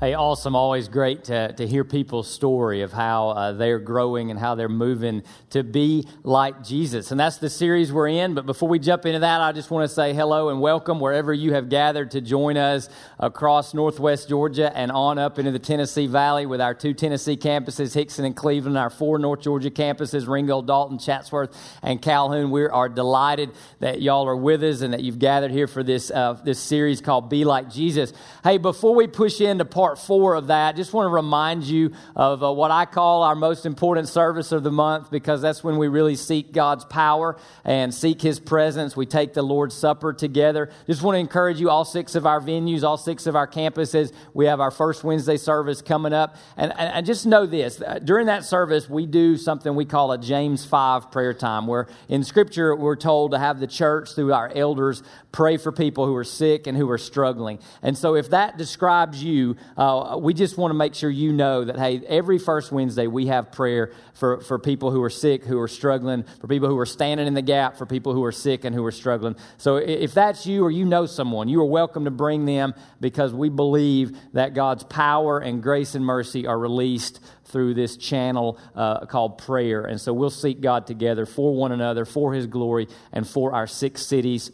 Hey, awesome. Always great to, to hear people's story of how uh, they're growing and how they're moving to be like Jesus. And that's the series we're in. But before we jump into that, I just want to say hello and welcome wherever you have gathered to join us across Northwest Georgia and on up into the Tennessee Valley with our two Tennessee campuses, Hixson and Cleveland, our four North Georgia campuses, Ringgold, Dalton, Chatsworth, and Calhoun. We are delighted that y'all are with us and that you've gathered here for this, uh, this series called Be Like Jesus. Hey, before we push into part part four of that, just want to remind you of uh, what I call our most important service of the month because that's when we really seek God's power and seek His presence. We take the Lord's Supper together. Just want to encourage you, all six of our venues, all six of our campuses, we have our first Wednesday service coming up. And, and, and just know this uh, during that service, we do something we call a James 5 prayer time, where in Scripture we're told to have the church, through our elders, pray for people who are sick and who are struggling. And so if that describes you, uh, we just want to make sure you know that, hey, every first Wednesday we have prayer for, for people who are sick, who are struggling, for people who are standing in the gap, for people who are sick and who are struggling. So if that's you or you know someone, you are welcome to bring them because we believe that God's power and grace and mercy are released through this channel uh, called prayer. And so we'll seek God together for one another, for His glory, and for our six cities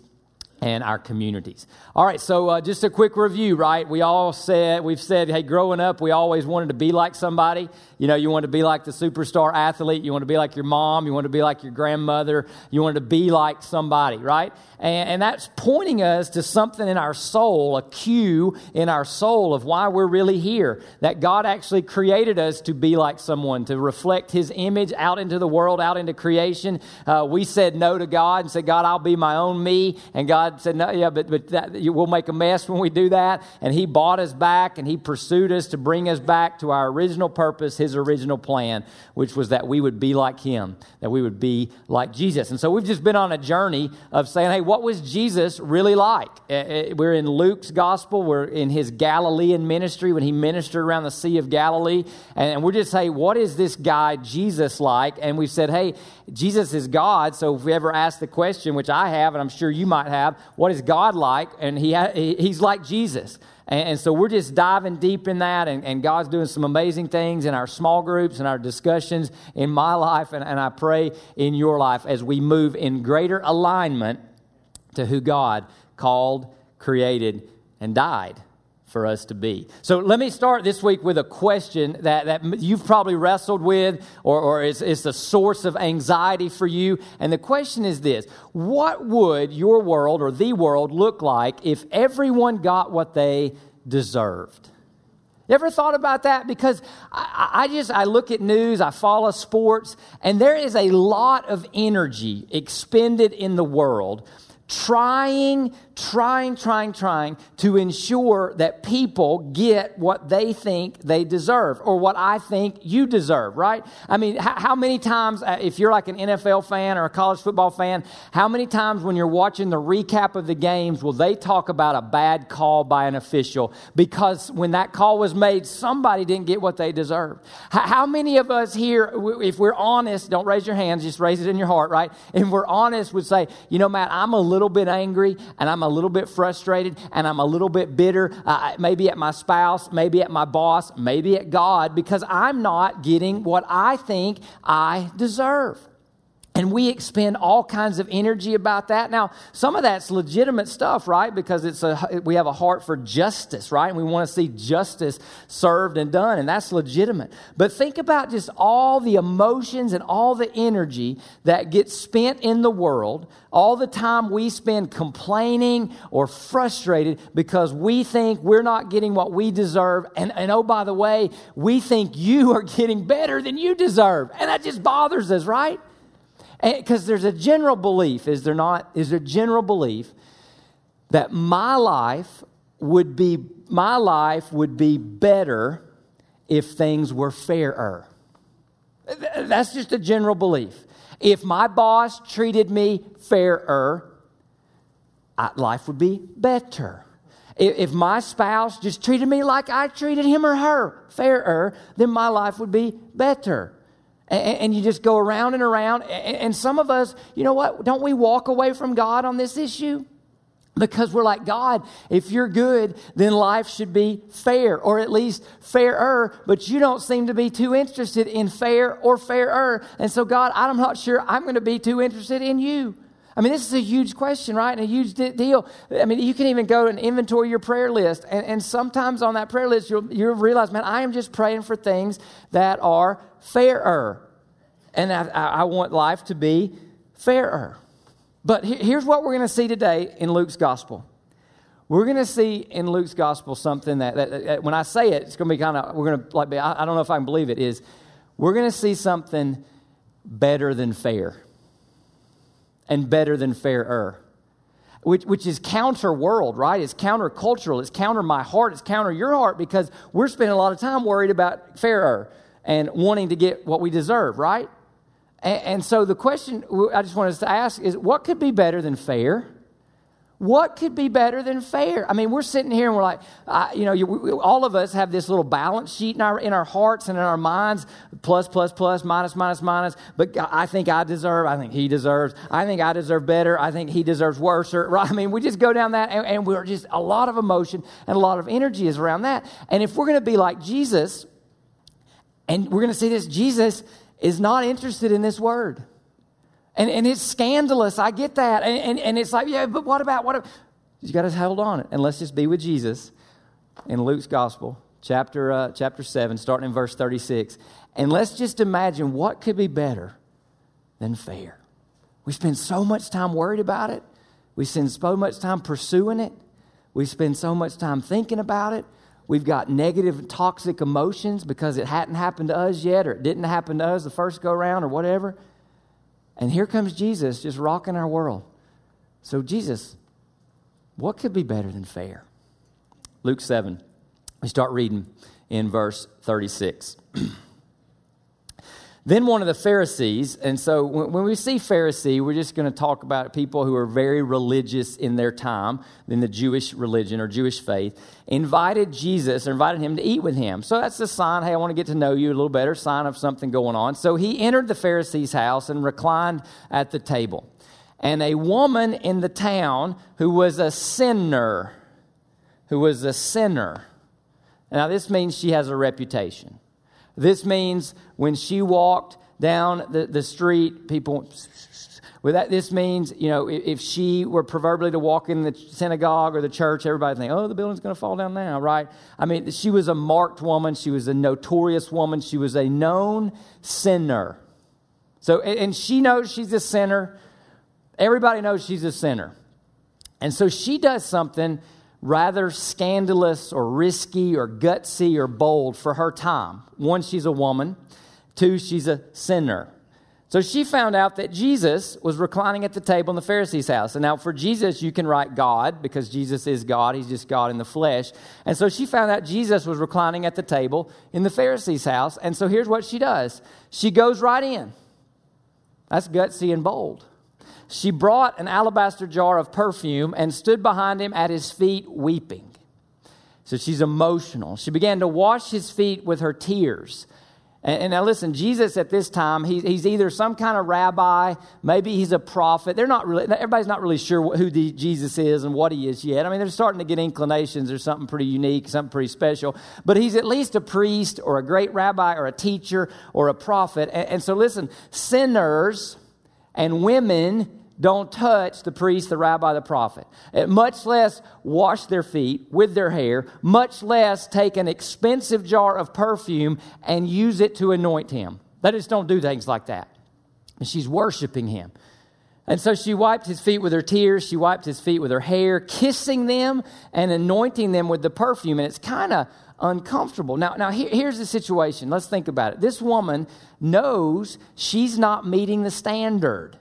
and our communities. All right, so uh, just a quick review, right? We all said, we've said, hey, growing up, we always wanted to be like somebody. You know, you want to be like the superstar athlete, you want to be like your mom, you want to be like your grandmother, you want to be like somebody, right? And, and that's pointing us to something in our soul, a cue in our soul of why we're really here. That God actually created us to be like someone, to reflect His image out into the world, out into creation. Uh, we said no to God and said, God, I'll be my own me. And God said, no, yeah, but, but that, we'll make a mess when we do that. And He bought us back and He pursued us to bring us back to our original purpose, His original plan, which was that we would be like Him, that we would be like Jesus. And so we've just been on a journey of saying, hey, what was Jesus really like? Eh, eh, we're in Luke's gospel, we're in his Galilean ministry when he ministered around the Sea of Galilee. And we're just saying, what is this guy Jesus like? And we've said, hey, Jesus is God. So if we ever ask the question, which I have, and I'm sure you might have, what is God like? And he ha- he's like Jesus. And, and, so we're just diving deep in that, and, and, God's doing some amazing things in our small groups and our discussions in my life, and, and I pray in your life as we move in greater alignment to who God called, created, and died for us to be. So let me start this week with a question that, that you've probably wrestled with or, or is, is a source of anxiety for you. And the question is this What would your world or the world look like if everyone got what they deserved? You ever thought about that? Because I, I, just I look at news, I follow sports, and there is a lot of energy expended in the world trying trying, trying, trying to ensure that people get what they think they deserve or what I think you deserve, right? I mean, how, how many times, uh, if you're like an NFL fan or a college football fan, how many times when you're watching the recap of the games will they talk about a bad call by an official because when that call was made, somebody didn't get what they deserved? How, how many of us here, if we're honest, don't raise your hands, just raise it in your heart, right? If we're honest, would say, you know, Matt, I'm a little bit angry and I'm a little bit frustrated and I'm a little bit bitter, uh, maybe at my spouse, maybe at my boss, maybe at God, because I'm not getting what I think I deserve. And we expend all kinds of energy about that. Now, some of that's legitimate stuff, right? Because it's a, we have a heart for justice, right? And we want to see justice served and done, and that's legitimate. But think about just all the emotions and all the energy that gets spent in the world, all the time we spend complaining or frustrated because we think we're not getting what we deserve. And, and oh, by the way, we think you are getting better than you deserve. And that just bothers us, right? Because there's a general belief, is there not? Is there general belief that my life would be my life would be better if things were fairer. That's just a general belief. If my boss treated me fairer, life would be better. If my spouse just treated me like I treated him or her fairer, then my life would be better. And, you just go around and around. And some of us, you know what? Don't we walk away from God on this issue? Because we're like, God, if you're good, then life should be fair, or at least fairer, but you don't seem to be too interested in fair or fairer. And so, God, I'm not sure I'm going to be too interested in you. I mean, this is a huge question, right? And a huge deal. I mean, you can even go and inventory your prayer list. And, and sometimes on that prayer list, you'll, you'll realize, man, I am just praying for things that are fairer. And I, I want life to be fairer. But here's what we're going to see today in Luke's gospel. We're going to see in Luke's gospel something that, that, that when I say it, it's going to be kind of, we're going to like, be, I, I don't know if I can believe it, is we're going to see something better than fair and better than fairer. Which, which is counter world, right? It's counter cultural. It's counter my heart. It's counter your heart because we're spending a lot of time worried about fairer and wanting to get what we deserve, right? And, and so the question I just wanted to ask is what could be better than fair? What could be better than fair? I mean, we're sitting here and we're like, uh, you know, you, we, all of us have this little balance sheet in our, in our hearts and in our minds plus, plus, plus, minus, minus, minus. But I think I deserve, I think he deserves, I think I deserve better, I think he deserves worse. Or, right? I mean, we just go down that and, and we're just, a lot of emotion and a lot of energy is around that. And if we're going to be like Jesus, and we're going to see this, Jesus is not interested in this word. And, and it's scandalous. I get that. And, and, and it's like, yeah, but what about, what? You got to hold on it. and let's just be with Jesus in Luke's gospel, chapter, uh, chapter 7, starting in verse 36. And let's just imagine what could be better than fair. We spend so much time worried about it. We spend so much time pursuing it. We spend so much time thinking about it. We've got negative, toxic emotions because it hadn't happened to us yet, or it didn't happen to us the first go round, or whatever. And here comes Jesus just rocking our world. So, Jesus, what could be better than fair? Luke 7, we start reading in verse 36. Then one of the Pharisees, and so when we see Pharisee, we're just going to talk about people who are very religious in their time, in the Jewish religion or Jewish faith, invited Jesus, or invited him to eat with him. So that's a sign, hey, I want to get to know you a little better, sign of something going on. So he entered the Pharisee's house and reclined at the table. And a woman in the town who was a sinner, who was a sinner. Now, this means she has a reputation. This means when she walked down the, the street, people. Well, that, this means, you know, if she were proverbially to walk in the synagogue or the church, everybody think, oh, the building's going to fall down now, right? I mean, she was a marked woman. She was a notorious woman. She was a known sinner. So, and she knows she's a sinner. Everybody knows she's a sinner. And so she does something rather scandalous or risky or gutsy or bold for her time. One, she's a woman. Two, she's a sinner. So she found out that Jesus was reclining at the table in the Pharisee's house. And now for Jesus, you can write God because Jesus is God. He's just God in the flesh. And so she found out Jesus was reclining at the table in the Pharisee's house. And so here's what she does she goes right in. That's gutsy and bold she brought an alabaster jar of perfume and stood behind him at his feet weeping. So she's emotional. She began to wash his feet with her tears. And, now listen, Jesus at this time, he, he's either some kind of rabbi, maybe he's a prophet. They're not really, everybody's not really sure who the, Jesus is and what he is yet. I mean, they're starting to get inclinations or something pretty unique, something pretty special. But he's at least a priest or a great rabbi or a teacher or a prophet. and, and so listen, sinners and women don't touch the priest, the rabbi, the prophet. Uh, much less wash their feet with their hair, much less take an expensive jar of perfume and use it to anoint him. They just don't do things like that. And she's worshiping him. And so she wiped his feet with her tears. She wiped his feet with her hair, kissing them and anointing them with the perfume. And it's kind of uncomfortable. Now, now here, here's the situation. Let's think about it. This woman knows she's not meeting the standard.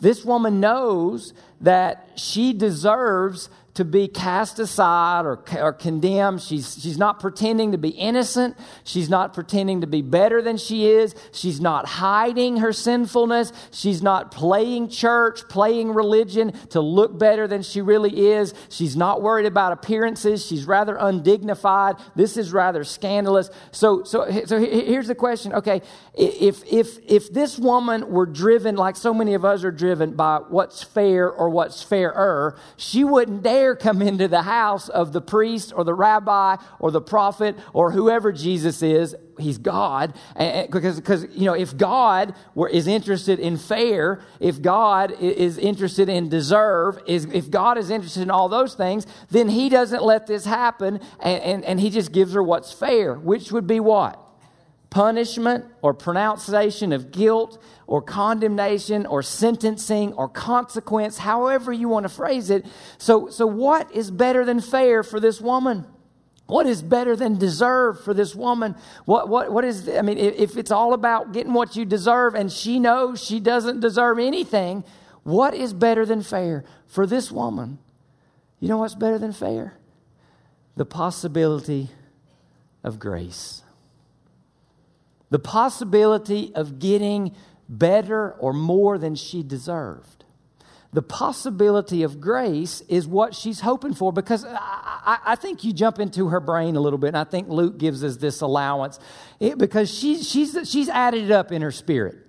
This woman knows that she deserves to be cast aside or, or condemned. She's, she's not pretending to be innocent. She's not pretending to be better than she is. She's not hiding her sinfulness. She's not playing church, playing religion to look better than she really is. She's not worried about appearances. She's rather undignified. This is rather scandalous. So, so, so here's the question. Okay, if, if, if this woman were driven like so many of us are driven by what's fair or what's fairer, she wouldn't dare dare come into the house of the priest or the rabbi or the prophet or whoever Jesus is. He's God. Because, because you know, if God were, is interested in fair, if God is interested in deserve, is, if God is interested in all those things, then he doesn't let this happen and, and, and he just gives her what's fair, which would be what? Punishment or pronunciation of guilt or condemnation or sentencing or consequence, however you want to phrase it. So, so what is better than fair for this woman? What is better than deserve for this woman? What, what, what is, I mean, if it's all about getting what you deserve and she knows she doesn't deserve anything, what is better than fair for this woman? You know what's better than fair? The possibility of grace the possibility of getting better or more than she deserved. The possibility of grace is what she's hoping for because I, I, think you jump into her brain a little bit, and I think Luke gives us this allowance it, because she, she's, she's added it up in her spirit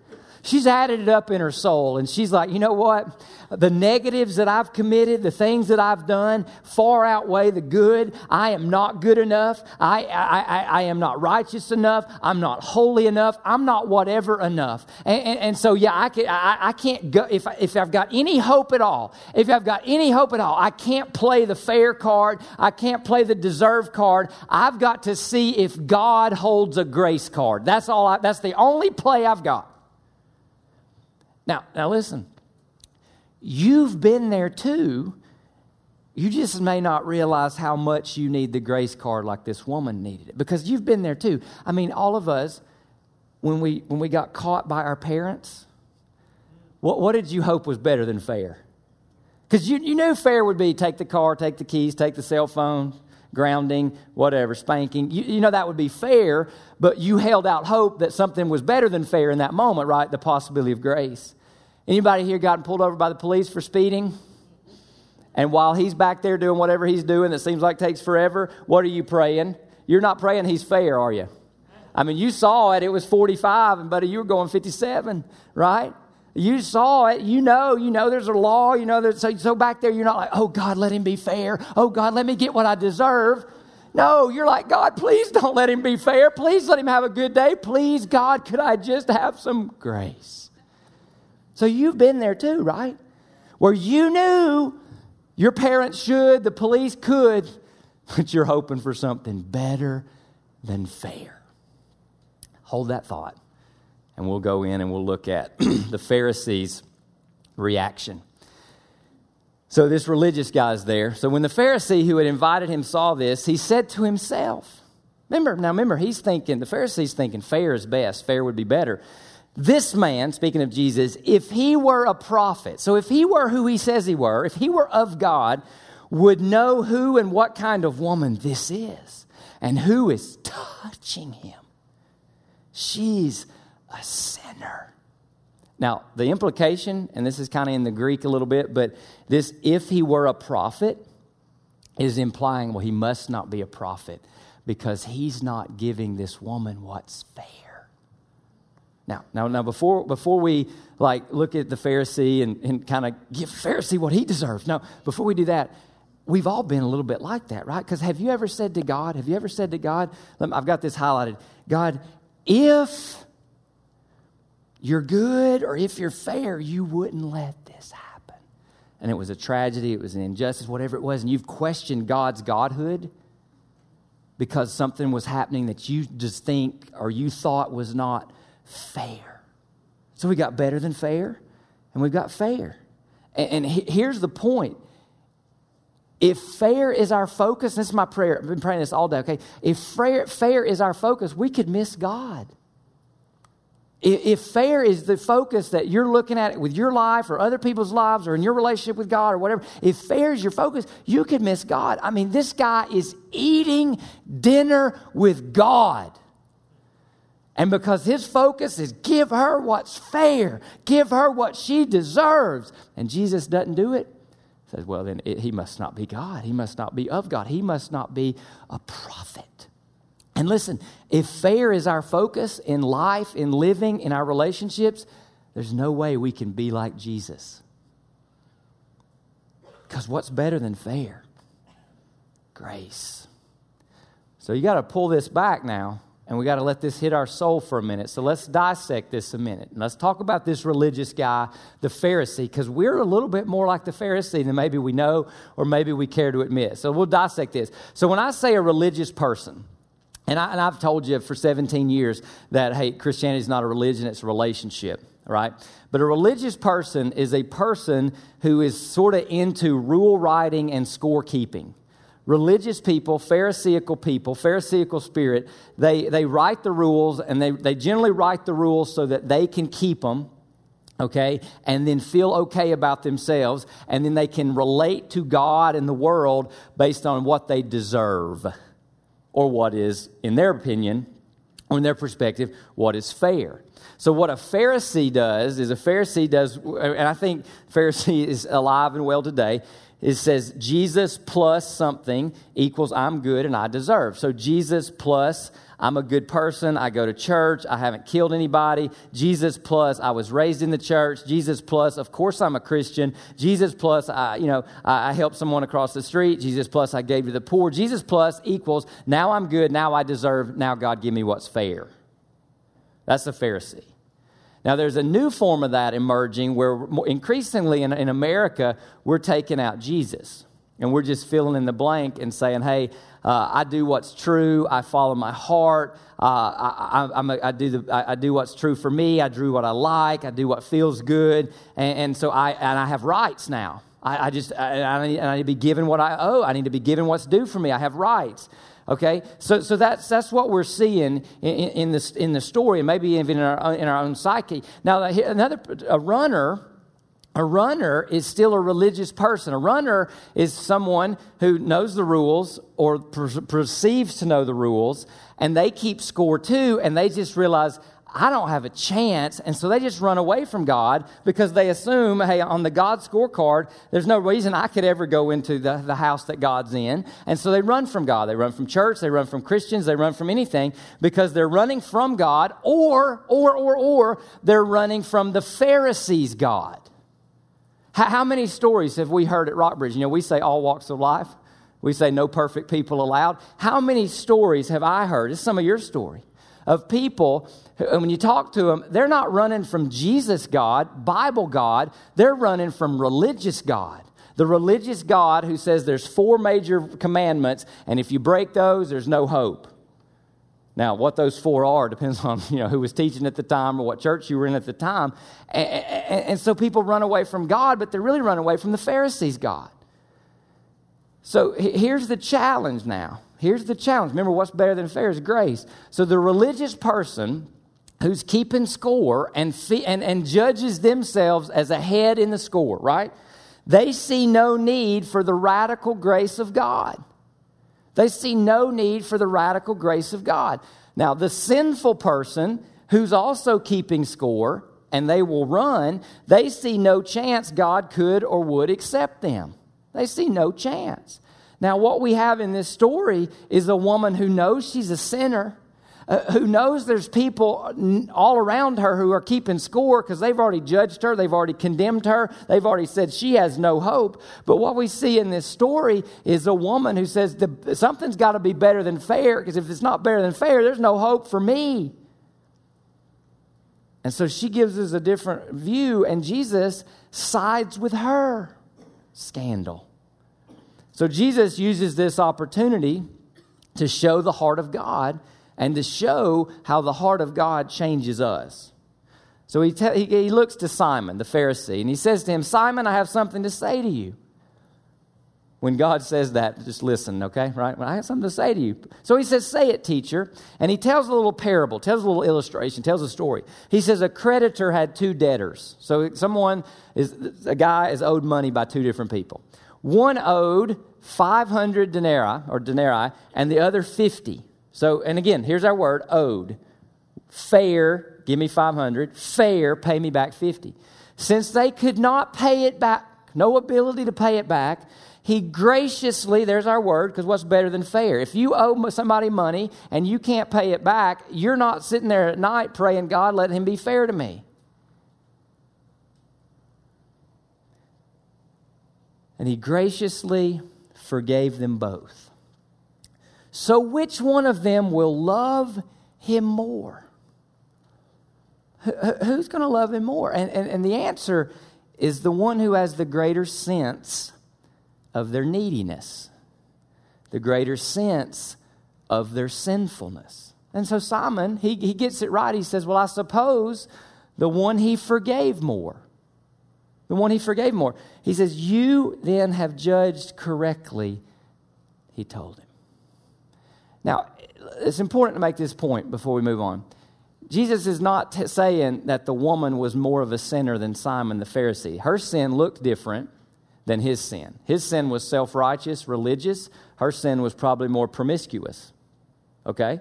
she's added it up in her soul. And she's like, you know what? The negatives that I've committed, the things that I've done, far outweigh the good. I am not good enough. I, I, I, I am not righteous enough. I'm not holy enough. I'm not whatever enough. And, and, and so, yeah, I, can, I, I can't go, if, if I've got any hope at all, if I've got any hope at all, I can't play the fair card. I can't play the deserve card. I've got to see if God holds a grace card. That's all. I, that's the only play I've got. Now, now listen. You've been there too. You just may not realize how much you need the grace card like this woman needed it because you've been there too. I mean, all of us, when we, when we got caught by our parents, what, what did you hope was better than fair? Because you, you knew fair would be take the car, take the keys, take the cell phone, grounding, whatever, spanking. You, you know, that would be fair, but you held out hope that something was better than fair in that moment, right? The possibility of grace. Anybody here gotten pulled over by the police for speeding? And while he's back there doing whatever he's doing that seems like takes forever, what are you praying? You're not praying he's fair, are you? I mean, you saw it, it was 45, and buddy, you were going 57, right? You saw it. You know, you know there's a law. You know, there's, so, so back there, you're not like, oh, God, let him be fair. Oh, God, let me get what I deserve. No, you're like, God, please don't let him be fair. Please let him have a good day. Please, God, could I just have some grace? So you've been there too, right? Where you knew your parents should, the police could, but you're hoping for something better than fair. Hold that thought and we'll go in and we'll look at the Pharisees' reaction. So, this religious guy's there. So, when the Pharisee who had invited him saw this, he said to himself, Remember, now remember, he's thinking, the Pharisee's thinking fair is best, fair would be better. This man, speaking of Jesus, if he were a prophet, so if he were who he says he were, if he were of God, would know who and what kind of woman this is and who is touching him. She's a sinner. Now, the implication, and this is kind of in the Greek a little bit, but this, if he were a prophet, is implying, well, he must not be a prophet because he's not giving this woman what's fair. Now, now, now before, before we like look at the Pharisee and, and kind of give Pharisee what he deserves, no, before we do that, we've all been a little bit like that, right? Because have you ever said to God, have you ever said to God, I've got this highlighted, God, if you're good or if you're fair, you wouldn't let this happen. And it was a tragedy, it was an injustice, whatever it was, and you've questioned God's godhood because something was happening that you just think or you thought was not fair. So we got better than fair, and we've got fair. And, and here's the point. If fair is our focus, this is my prayer. I've been praying this all day, okay? If fair, fair is our focus, we could miss God. If fair is the focus that you're looking at with your life or other people's lives or in your relationship with God or whatever, if fair is your focus, you could miss God. I mean, this guy is eating dinner with God. And because his focus is give her what's fair, give her what she deserves, and Jesus doesn't do it, says, well, then it, he must not be God. He must not be of God. He must not be a prophet. And listen, if fair is our focus in life, in living, in our relationships, there's no way we can be like Jesus. Because what's better than fair? Grace. So you got to pull this back now and we got to let this hit our soul for a minute. So let's dissect this a minute. And let's talk about this religious guy, the Pharisee, because we're a little bit more like the Pharisee than maybe we know or maybe we care to admit. So we'll dissect this. So when I say a religious person, and, I, have told you for 17 years that, hey, Christianity is not a religion, it's a relationship, right? But a religious person is a person who is sort of into rule writing and scorekeeping religious people, Pharisaical people, Pharisaical spirit, they, they write the rules and they, they generally write the rules so that they can keep them, okay, and then feel okay about themselves, and then they can relate to God and the world based on what they deserve or what is, in their opinion, or in their perspective, what is fair. So, what a Pharisee does is a Pharisee does, and I think Pharisee is alive and well today it says Jesus plus something equals I'm good and I deserve. So Jesus plus I'm a good person, I go to church, I haven't killed anybody. Jesus plus I was raised in the church. Jesus plus of course I'm a Christian. Jesus plus I you know I, I helped someone across the street. Jesus plus I gave to the poor. Jesus plus equals now I'm good, now I deserve, now God give me what's fair. That's a Pharisee. Now, there's a new form of that emerging where increasingly in, in America, we're taking out Jesus. And we're just filling in the blank and saying, hey, uh, I do what's true. I follow my heart. Uh, I, I, I, do the, I, I, do what's true for me. I do what I like. I do what feels good. And, and so I, and I have rights now. I, just, I, need, I need to be given what I owe. I need to be given what's due for me. I have rights. Okay, so, so that's, that's what we're seeing in, in, in the story, and maybe even in our, in our own psyche. Now, another a runner, a runner is still a religious person. A runner is someone who knows the rules or per- perceives to know the rules, and they keep score too, and they just realize I don't have a chance. And so they just run away from God because they assume, hey, on the God scorecard, there's no reason I could ever go into the, the house that God's in. And so they run from God. They run from church. They run from Christians. They run from anything because they're running from God or, or, or, or they're running from the Pharisees' God. How, how many stories have we heard at Rockbridge? You know, we say all walks of life. We say no perfect people allowed. How many stories have I heard? It's some of your story of people, and when you talk to them, they're not running from Jesus God, Bible God, they're running from religious God. The religious God who says there's four major commandments, and if you break those, there's no hope. Now, what those four are depends on you know who was teaching at the time or what church you were in at the time. And, and, and so people run away from God, but they're really run away from the Pharisees' God. So here's the challenge now. Here's the challenge. Remember, what's better than fair is grace. So the religious person who's keeping score and, fee- and, and judges themselves as ahead in the score, right? They see no need for the radical grace of God. They see no need for the radical grace of God. Now, the sinful person who's also keeping score and they will run, they see no chance God could or would accept them. They see no chance. Now, what we have in this story is a woman who knows she's a sinner, uh, who knows there's people all around her who are keeping score because they've already judged her, they've already condemned her, they've already said she has no hope. But what we see in this story is a woman who says something's got to be better than fair because if it's not better than fair, there's no hope for me. And so she gives us a different view, and Jesus sides with her. Scandal. So Jesus uses this opportunity to show the heart of God and to show how the heart of God changes us. So he, te- he, he looks to Simon, the Pharisee, and he says to him, Simon, I have something to say to you. when God says that, just listen, okay? Right? I have something to say to you. So he says, Say it, teacher. And he tells a little parable, tells a little illustration, tells a story. He says, A creditor had two debtors. So someone is, a guy is owed money by two different people. One owed 500 denarii or denarii, and the other 50. So, and again, here's our word owed. Fair, give me 500. Fair, pay me back 50. Since they could not pay it back, no ability to pay it back, he graciously, there's our word, because what's better than fair? If you owe somebody money and you can't pay it back, you're not sitting there at night praying, God, let him be fair to me. And he graciously forgave them both. So, which one of them will love him more? Who's going to love him more? And, and, and the answer is the one who has the greater sense of their neediness, the greater sense of their sinfulness. And so Simon, he, he gets it right. He says, Well, I suppose the one he forgave more. The one he forgave more. He says, You then have judged correctly, he told him. Now, it's important to make this point before we move on. Jesus is not t- saying that the woman was more of a sinner than Simon the Pharisee. Her sin looked different than his sin. His sin was self righteous, religious. Her sin was probably more promiscuous. Okay?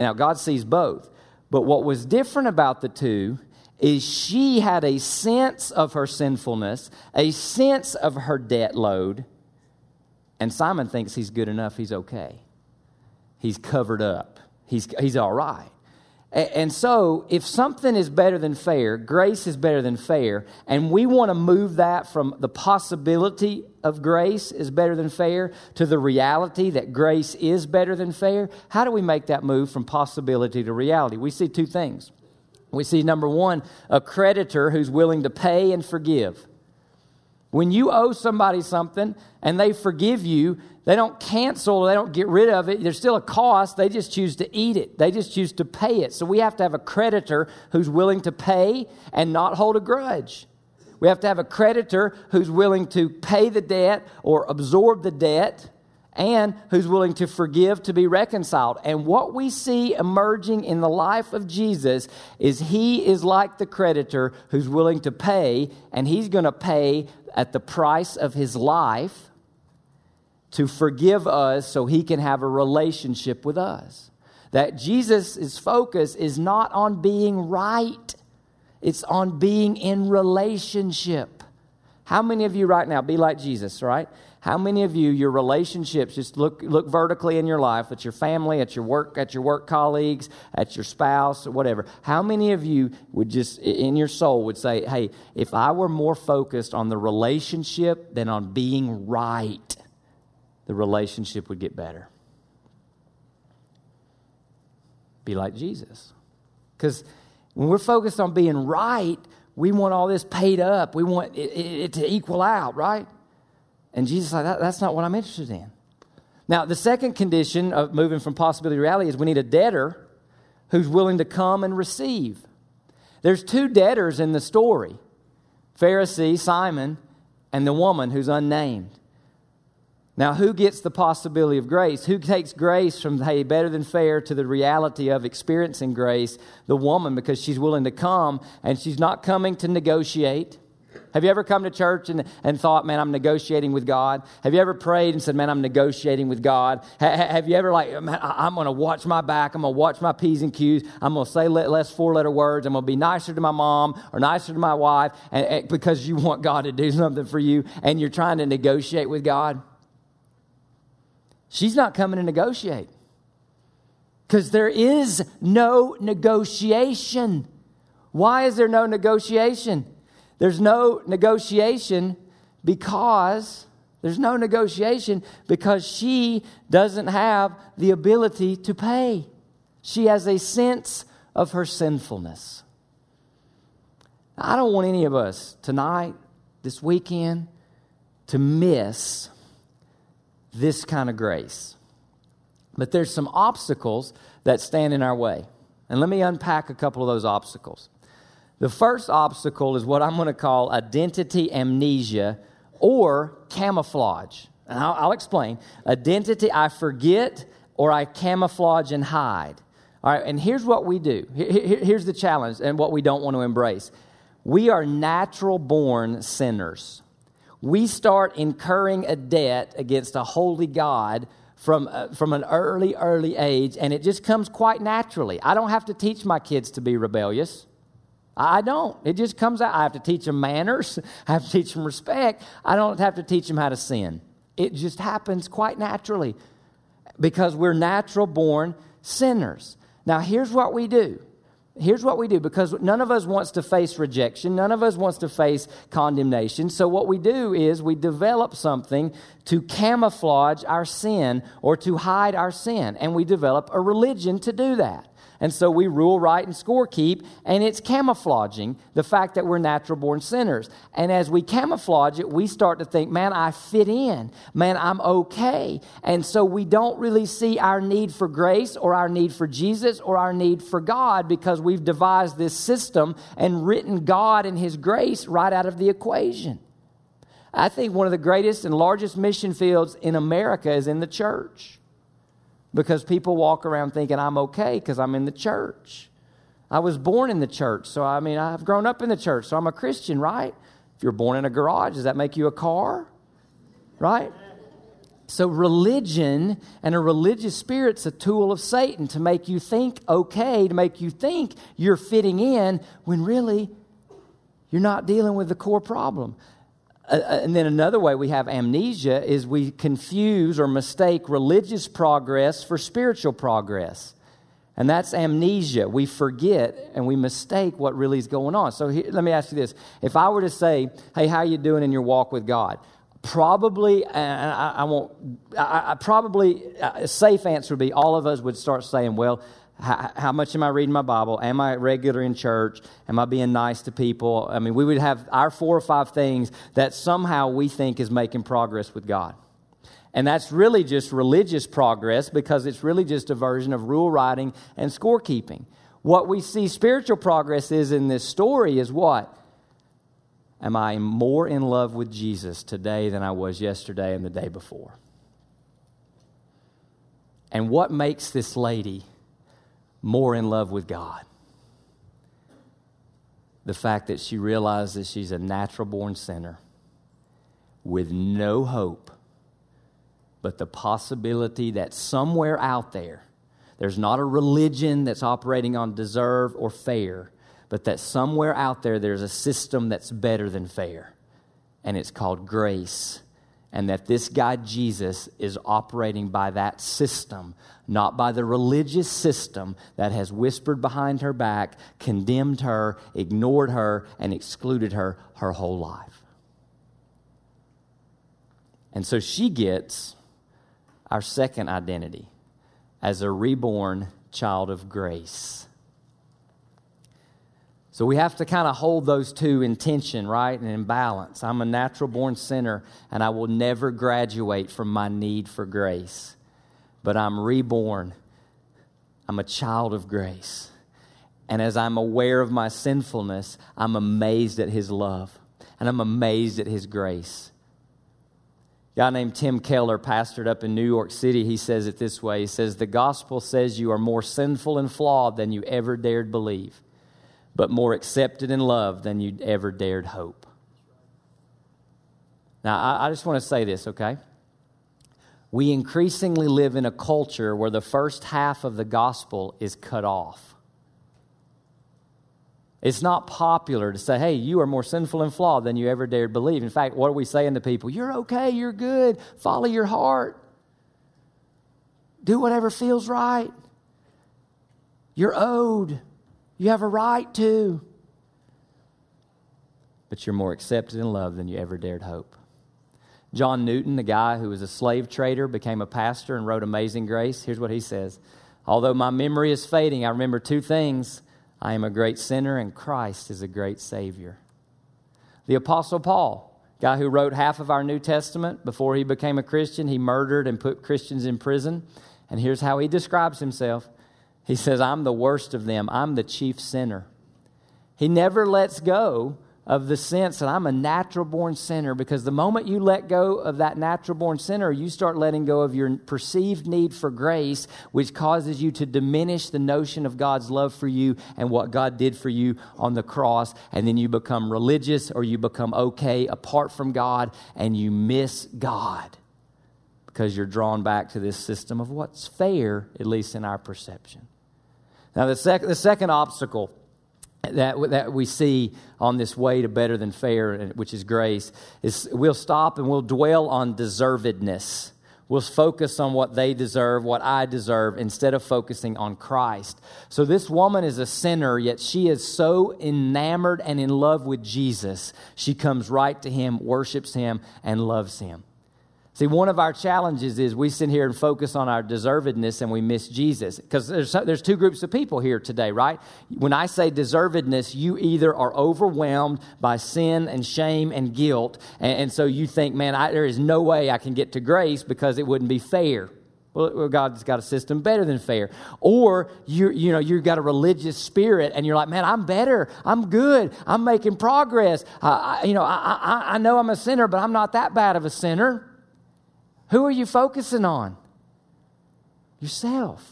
Now, God sees both. But what was different about the two is she had a sense of her sinfulness, a sense of her debt load, and Simon thinks he's good enough, he's okay. He's covered up, he's, he's all right. And so, if something is better than fair, grace is better than fair, and we want to move that from the possibility of grace is better than fair to the reality that grace is better than fair, how do we make that move from possibility to reality? We see two things. We see, number one, a creditor who's willing to pay and forgive. When you owe somebody something and they forgive you, they don't cancel, they don't get rid of it. There's still a cost. They just choose to eat it, they just choose to pay it. So we have to have a creditor who's willing to pay and not hold a grudge. We have to have a creditor who's willing to pay the debt or absorb the debt and who's willing to forgive to be reconciled. And what we see emerging in the life of Jesus is he is like the creditor who's willing to pay, and he's going to pay at the price of his life to forgive us so he can have a relationship with us. That Jesus' focus is not on being right, it's on being in relationship. How many of you right now be like Jesus, right? How many of you, your relationships, just look, look vertically in your life, at your family, at your work, at your work colleagues, at your spouse, whatever. How many of you would just, in your soul, would say, hey, if I were more focused on the relationship than on being right, the relationship would get better. Be like Jesus. Because when we're focused on being right, we want all this paid up. We want it, it, it to equal out, right? And Jesus like, that, that's not what I'm interested in. Now, the second condition of moving from possibility to reality is we need a debtor who's willing to come and receive. There's two debtors in the story Pharisee, Simon, and the woman who's unnamed. Now, who gets the possibility of grace? Who takes grace from, hey, better than fair to the reality of experiencing grace? The woman, because she's willing to come and she's not coming to negotiate. Have you ever come to church and, and thought, man, I'm negotiating with God? Have you ever prayed and said, man, I'm negotiating with God? Ha, have you ever, like, I'm going to watch my back. I'm going to watch my P's and Q's. I'm going to say less four letter words. I'm going to be nicer to my mom or nicer to my wife and, and, because you want God to do something for you and you're trying to negotiate with God? She's not coming to negotiate because there is no negotiation. Why is there no negotiation? There's no negotiation because there's no negotiation because she doesn't have the ability to pay. She has a sense of her sinfulness. I don't want any of us tonight, this weekend, to miss this kind of grace. But there's some obstacles that stand in our way. And let me unpack a couple of those obstacles. The first obstacle is what I'm going to call identity amnesia or camouflage. And I'll, I'll explain. Identity, I forget or I camouflage and hide. All right, and here's what we do. Here's the challenge and what we don't want to embrace. We are natural born sinners. We start incurring a debt against a holy God from, uh, from an early, early age, and it just comes quite naturally. I don't have to teach my kids to be rebellious. I don't. It just comes out. I have to teach them manners, I have to teach them respect. I don't have to teach them how to sin. It just happens quite naturally because we're natural born sinners. Now, here's what we do. Here's what we do because none of us wants to face rejection. None of us wants to face condemnation. So, what we do is we develop something to camouflage our sin or to hide our sin. And we develop a religion to do that. And so we rule right and score keep, and it's camouflaging the fact that we're natural born sinners. And as we camouflage it, we start to think, man, I fit in. Man, I'm okay. And so we don't really see our need for grace or our need for Jesus or our need for God because we've devised this system and written God and His grace right out of the equation. I think one of the greatest and largest mission fields in America is in the church because people walk around thinking I'm okay because I'm in the church. I was born in the church, so I mean, I've grown up in the church, so I'm a Christian, right? If you're born in a garage, does that make you a car? Right? So, religion and a religious spirit's a tool of Satan to make you think okay, to make you think you're fitting in when really you're not dealing with the core problem. Uh, uh, and then another way we have amnesia is we confuse or mistake religious progress for spiritual progress. And that's amnesia. We forget and we mistake what really is going on. So here, let me ask you this. If I were to say, hey, how are you doing in your walk with God? Probably, and I, I won't, I, I probably, a safe answer would be all of us would start saying, well, how, how, much am I reading my Bible? Am I regular in church? Am I being nice to people? I mean, we would have our four or five things that somehow we think is making progress with God. And that's really just religious progress because it's really just a version of rule writing and scorekeeping. What we see spiritual progress is in this story is what? Am I more in love with Jesus today than I was yesterday and the day before? And what makes this lady more in love with God. The fact that she realizes she's a natural born sinner with no hope, but the possibility that somewhere out there, there's not a religion that's operating on deserve or fair, but that somewhere out there there's a system that's better than fair, and it's called grace and that this guy Jesus is operating by that system, not by the religious system that has whispered behind her back, condemned her, ignored her, and excluded her her whole life. And so she gets our second identity as a reborn child of grace. So we have to kind of hold those two in tension, right? And in balance. I'm a natural born sinner, and I will never graduate from my need for grace. But I'm reborn. I'm a child of grace. And as I'm aware of my sinfulness, I'm amazed at his love, and I'm amazed at his grace. A guy named Tim Keller pastored up in New York City. He says it this way He says, The gospel says you are more sinful and flawed than you ever dared believe but more accepted and loved than you'd ever dared hope. Now, I, I just want to say this, okay? We increasingly live in a culture where the first half of the gospel is cut off. It's not popular to say, hey, you are more sinful and flawed than you ever dared believe. In fact, what are we saying to people? You're okay, you're good, follow your heart, do whatever feels right. You're owed. You have a right to. But you're more accepted and loved than you ever dared hope. John Newton, the guy who was a slave trader, became a pastor and wrote Amazing Grace. Here's what he says Although my memory is fading, I remember two things I am a great sinner, and Christ is a great Savior. The Apostle Paul, guy who wrote half of our New Testament before he became a Christian, he murdered and put Christians in prison. And here's how he describes himself he says, I'm the worst of them. I'm the chief sinner. He never lets go of the sense that I'm a natural born sinner because the moment you let go of that natural born sinner, you start letting go of your perceived need for grace, which causes you to diminish the notion of God's love for you and what God did for you on the cross. And then you become religious or you become okay apart from God and you miss God because you're drawn back to this system of what's fair, at least in our perception. Now, the, sec- the second obstacle that, that we see on this way to better than fair, which is grace, is we'll stop and we'll dwell on deservedness. We'll focus on what they deserve, what I deserve, instead of focusing on Christ. So, this woman is a sinner, yet she is so enamored and in love with Jesus. She comes right to him, worships him, and loves him. See, one of our challenges is we sit here and focus on our deservedness and we miss Jesus. Because there's, there's two groups of people here today, right? When I say deservedness, you either are overwhelmed by sin and shame and guilt, and, and so you think, man, I, there is no way I can get to grace because it wouldn't be fair. Well, God's got a system better than fair. Or you you know you've got a religious spirit, and you're like, man, I'm better. I'm good. I'm making progress. I, you know, I, I, I know I'm a sinner, but I'm not that bad of a sinner. Who are you focusing on? Yourself.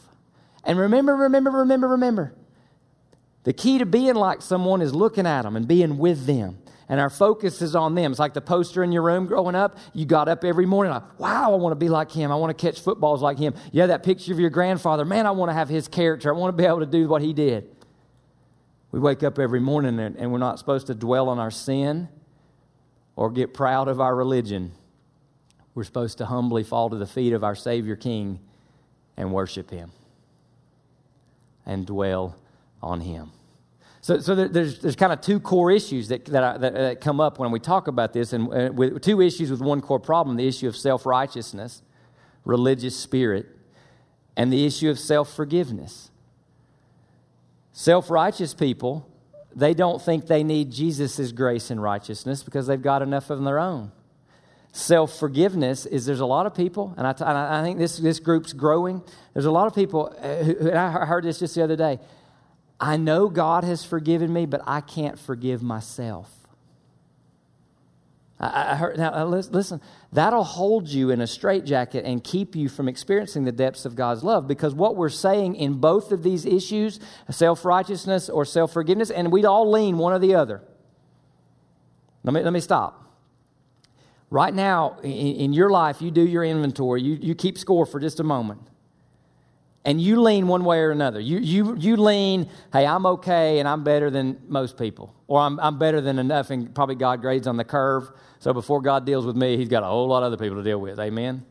And remember, remember, remember, remember. The key to being like someone is looking at them and being with them. And our focus is on them. It's like the poster in your room growing up. You got up every morning, like, wow, I want to be like him. I want to catch footballs like him. Yeah, that picture of your grandfather. Man, I want to have his character. I want to be able to do what he did. We wake up every morning and, and we're not supposed to dwell on our sin or get proud of our religion. We're supposed to humbly fall to the feet of our Savior King and worship Him and dwell on Him. So, so there's, there's kind of two core issues that, that, I, that, that, come up when we talk about this, and with two issues with one core problem the issue of self righteousness, religious spirit, and the issue of self forgiveness. Self righteous people, they don't think they need Jesus' grace and righteousness because they've got enough of their own self forgiveness is there's a lot of people, and I, and I think this, this group's growing. There's a lot of people, uh, who, and I heard this just the other day. I know God has forgiven me, but I can't forgive myself. I, I heard, now, uh, listen, that'll hold you in a straitjacket and keep you from experiencing the depths of God's love because what we're saying in both of these issues, self righteousness or self forgiveness, and we'd all lean one or the other. Let me, let me stop. Right now, in, in your life, you do your inventory, you, you keep score for just a moment. And you lean one way or another. You, you, you lean, hey, I'm okay and I'm better than most people. Or I'm, I'm better than enough, and probably God grades on the curve. So before God deals with me, He's got a whole lot of other people to deal with. Amen?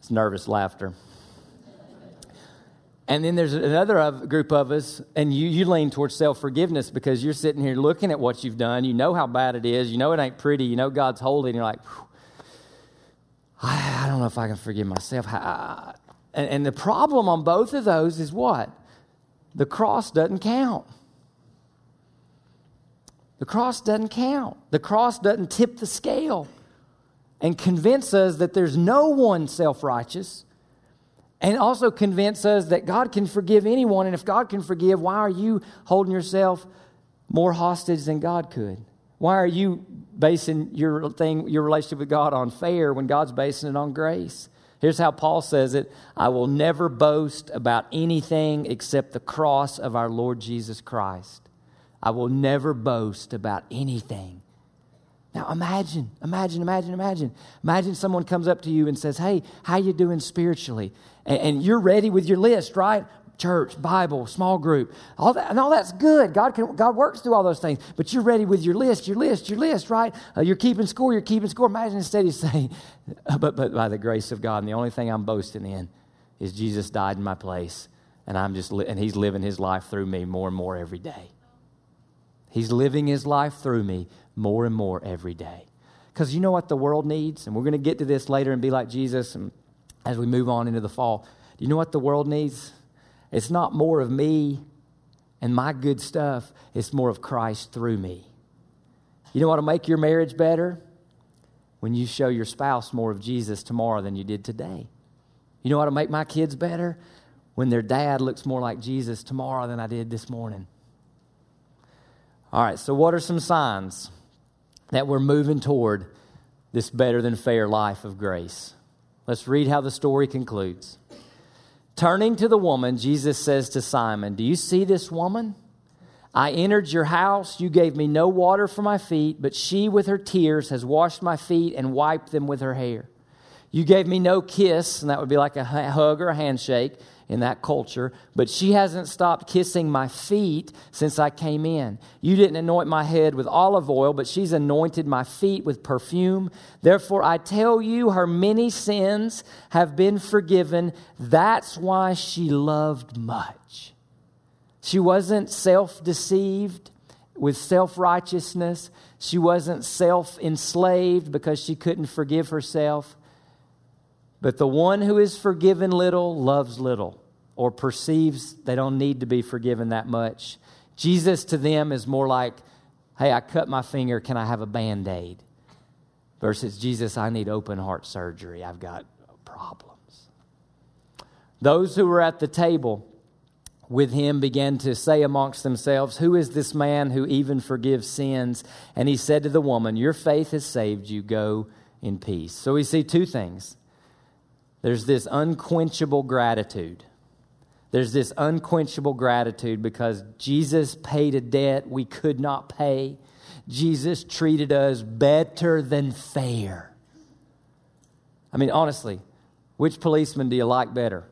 It's nervous laughter. And then there's another group of us, and you, you lean towards self forgiveness because you're sitting here looking at what you've done. You know how bad it is. You know it ain't pretty. You know God's holy. And you're like, I, I don't know if I can forgive myself. and, and the problem on both of those is what? The cross doesn't count. The cross doesn't count. The cross doesn't tip the scale and convince us that there's no one self righteous and also convince us that God can forgive anyone. And if God can forgive, why are you holding yourself more hostage than God could? Why are you basing your thing, your relationship with God on fair when God's basing it on grace? Here's how Paul says it I will never boast about anything except the cross of our Lord Jesus Christ. I will never boast about anything. Now imagine, imagine, imagine, imagine. Imagine someone comes up to you and says, Hey, how you doing spiritually? And, and you're ready with your list, right? church, Bible, small group, all that, and all that's good. God can, God works through all those things, but you're ready with your list, your list, your list, right? Uh, you're keeping score, you're keeping score. Imagine instead you saying, but, but by the grace of God, and the only thing I'm boasting in is Jesus died in my place, and I'm just, li- and He's living His life through me more and more every day. He's living His life through me more and more every day. Because you know what the world needs? And we're going to get to this later and be like Jesus and as we move on into the fall. Do you know what the world needs? It's not more of me and my good stuff, it's more of Christ through me. You know what will make your marriage better? When you show your spouse more of Jesus tomorrow than you did today. You know what will make my kids better? When their dad looks more like Jesus tomorrow than I did this morning. All right, so what are some signs that we're moving toward this better than fair life of grace? Let's read how the story concludes. Turning to the woman, Jesus says to Simon, Do you see this woman? I entered your house. You gave me no water for my feet, but she, with her tears, has washed my feet and wiped them with her hair. You gave me no kiss, and that would be like a hug or a handshake in that culture, but she hasn't stopped kissing my feet since I came in. You didn't anoint my head with olive oil, but she's anointed my feet with perfume. Therefore, I tell you, her many sins have been forgiven. That's why she loved much. She wasn't self deceived with self righteousness, she wasn't self enslaved because she couldn't forgive herself. But the one who is forgiven little loves little or perceives they don't need to be forgiven that much. Jesus to them is more like, hey, I cut my finger, can I have a band aid? Versus Jesus, I need open heart surgery, I've got problems. Those who were at the table with him began to say amongst themselves, Who is this man who even forgives sins? And he said to the woman, Your faith has saved you, go in peace. So we see two things there's this unquenchable gratitude. There's this unquenchable gratitude because Jesus paid a debt we could not pay. Jesus treated us better than fair. I mean, honestly, which policeman do you like better?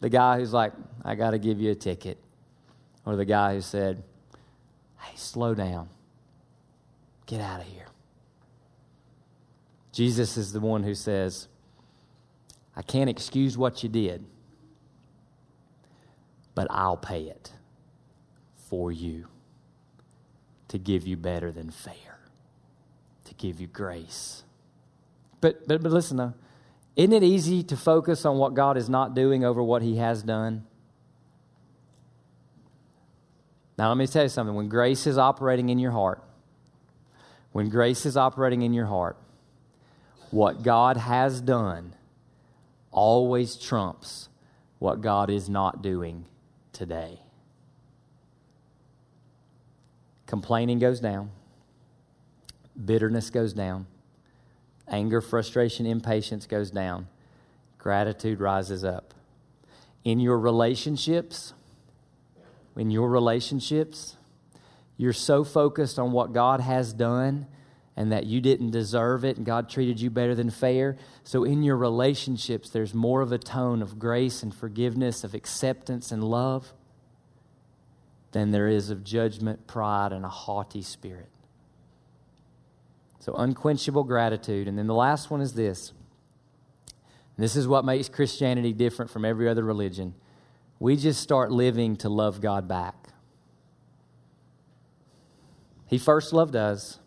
The guy who's like, I got to give you a ticket. Or the guy who said, Hey, slow down. Get out of here. Jesus is the one who says, I can't excuse what you did, but I'll pay it for you to give you better than fair, to give you grace. But, but, but listen, though, isn't it easy to focus on what God is not doing over what He has done? Now, let me tell you something. When grace is operating in your heart, when grace is operating in your heart, what God has done always trumps what God is not doing today. Complaining goes down, bitterness goes down, anger, frustration, impatience goes down, gratitude rises up. In your relationships, in your relationships, you're so focused on what God has done and that you didn't deserve it and God treated you better than fair. So, in your relationships, there's more of a tone of grace and forgiveness, of acceptance and love than there is of judgment, pride, and a haughty spirit. So, unquenchable gratitude. And then the last one is this. this is what makes Christianity different from every other religion. We just start living to love God back. He first loved us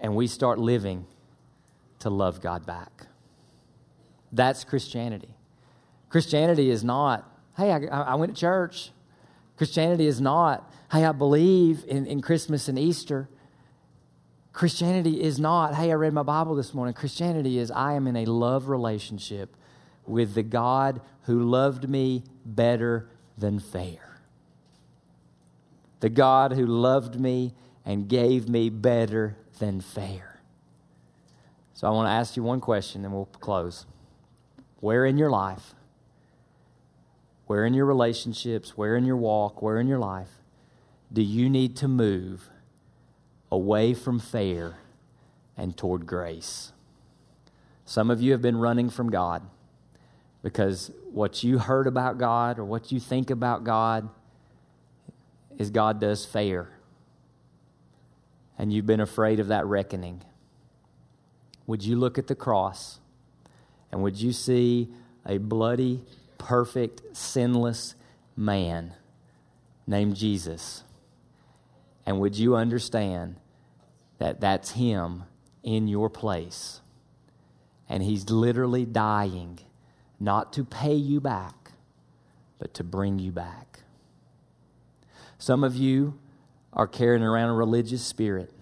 and we start living to love God back. That's Christianity. Christianity is not, hey, I, I went to church. Christianity is not, hey, I believe in, in Christmas and Easter. Christianity is not, hey, I read my Bible this morning. Christianity is, I am in a love relationship with the God who loved me better than fair. The God who loved me and gave me better than fair. So I want to ask you one question and we'll close. Where in your life, where in your relationships, where in your walk, where in your life do you need to move away from fair and toward grace? Some of you have been running from God because what you heard about God or what you think about God is God does fair and you've been afraid of that reckoning, would you look at the cross and would you see a bloody, perfect, sinless man named Jesus? And would you understand that that's him in your place? And he's literally dying not to pay you back, but to bring you back. Some of you are carrying around a religious spirit.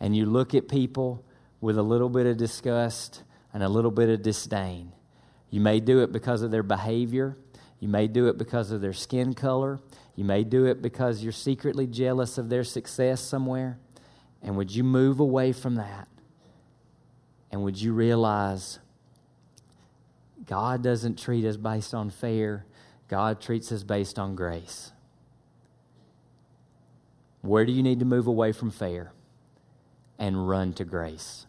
And you look at people with a little bit of disgust and a little bit of disdain. You may do it because of their behavior. You may do it because of their skin color. You may do it because you're secretly jealous of their success somewhere. And would you move away from that? And would you realize God doesn't treat us based on fair, God treats us based on grace? Where do you need to move away from fair and run to grace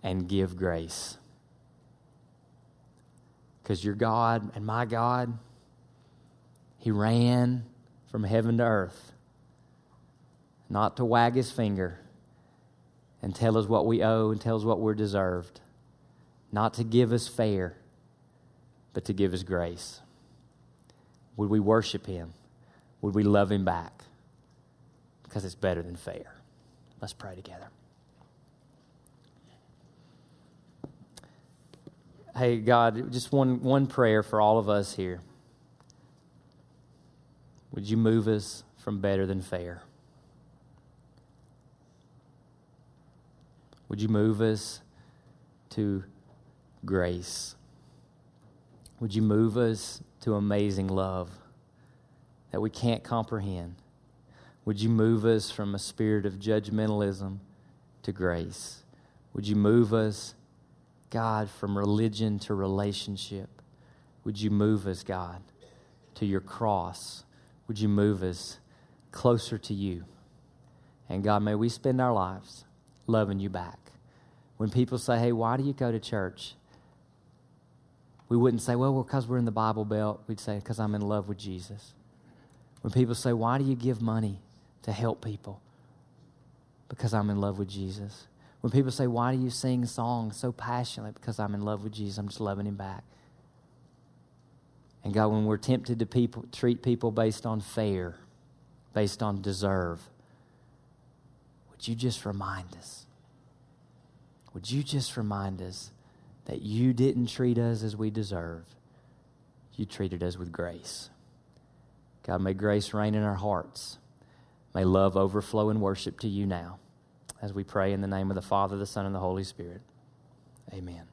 and give grace? Because your God and my God, He ran from heaven to earth, not to wag His finger and tell us what we owe and tell us what we're deserved, not to give us fair, but to give us grace. Would we worship Him? Would we love Him back? Because it's better than fair. Let's pray together. Hey, God, just one, one prayer for all of us here. Would you move us from better than fair? Would you move us to grace? Would you move us to amazing love that we can't comprehend? Would you move us from a spirit of judgmentalism to grace? Would you move us, God, from religion to relationship? Would you move us, God, to your cross? Would you move us closer to you? And God, may we spend our lives loving you back. When people say, hey, why do you go to church? We wouldn't say, well, because we're in the Bible Belt. We'd say, because I'm in love with Jesus. When people say, why do you give money to help people? Because I'm in love with Jesus. When people say, why do you sing songs so passionately? Because I'm in love with Jesus. I'm just loving him back. And God, when we're tempted to people, treat people based on fair, based on deserve, would you just remind us? Would you just remind us that you didn't treat us as we deserve? You treated us with grace. God, may grace reign in our hearts. May love overflow in worship to you now as we pray in the name of the Father, the Son, and the Holy Spirit. Amen.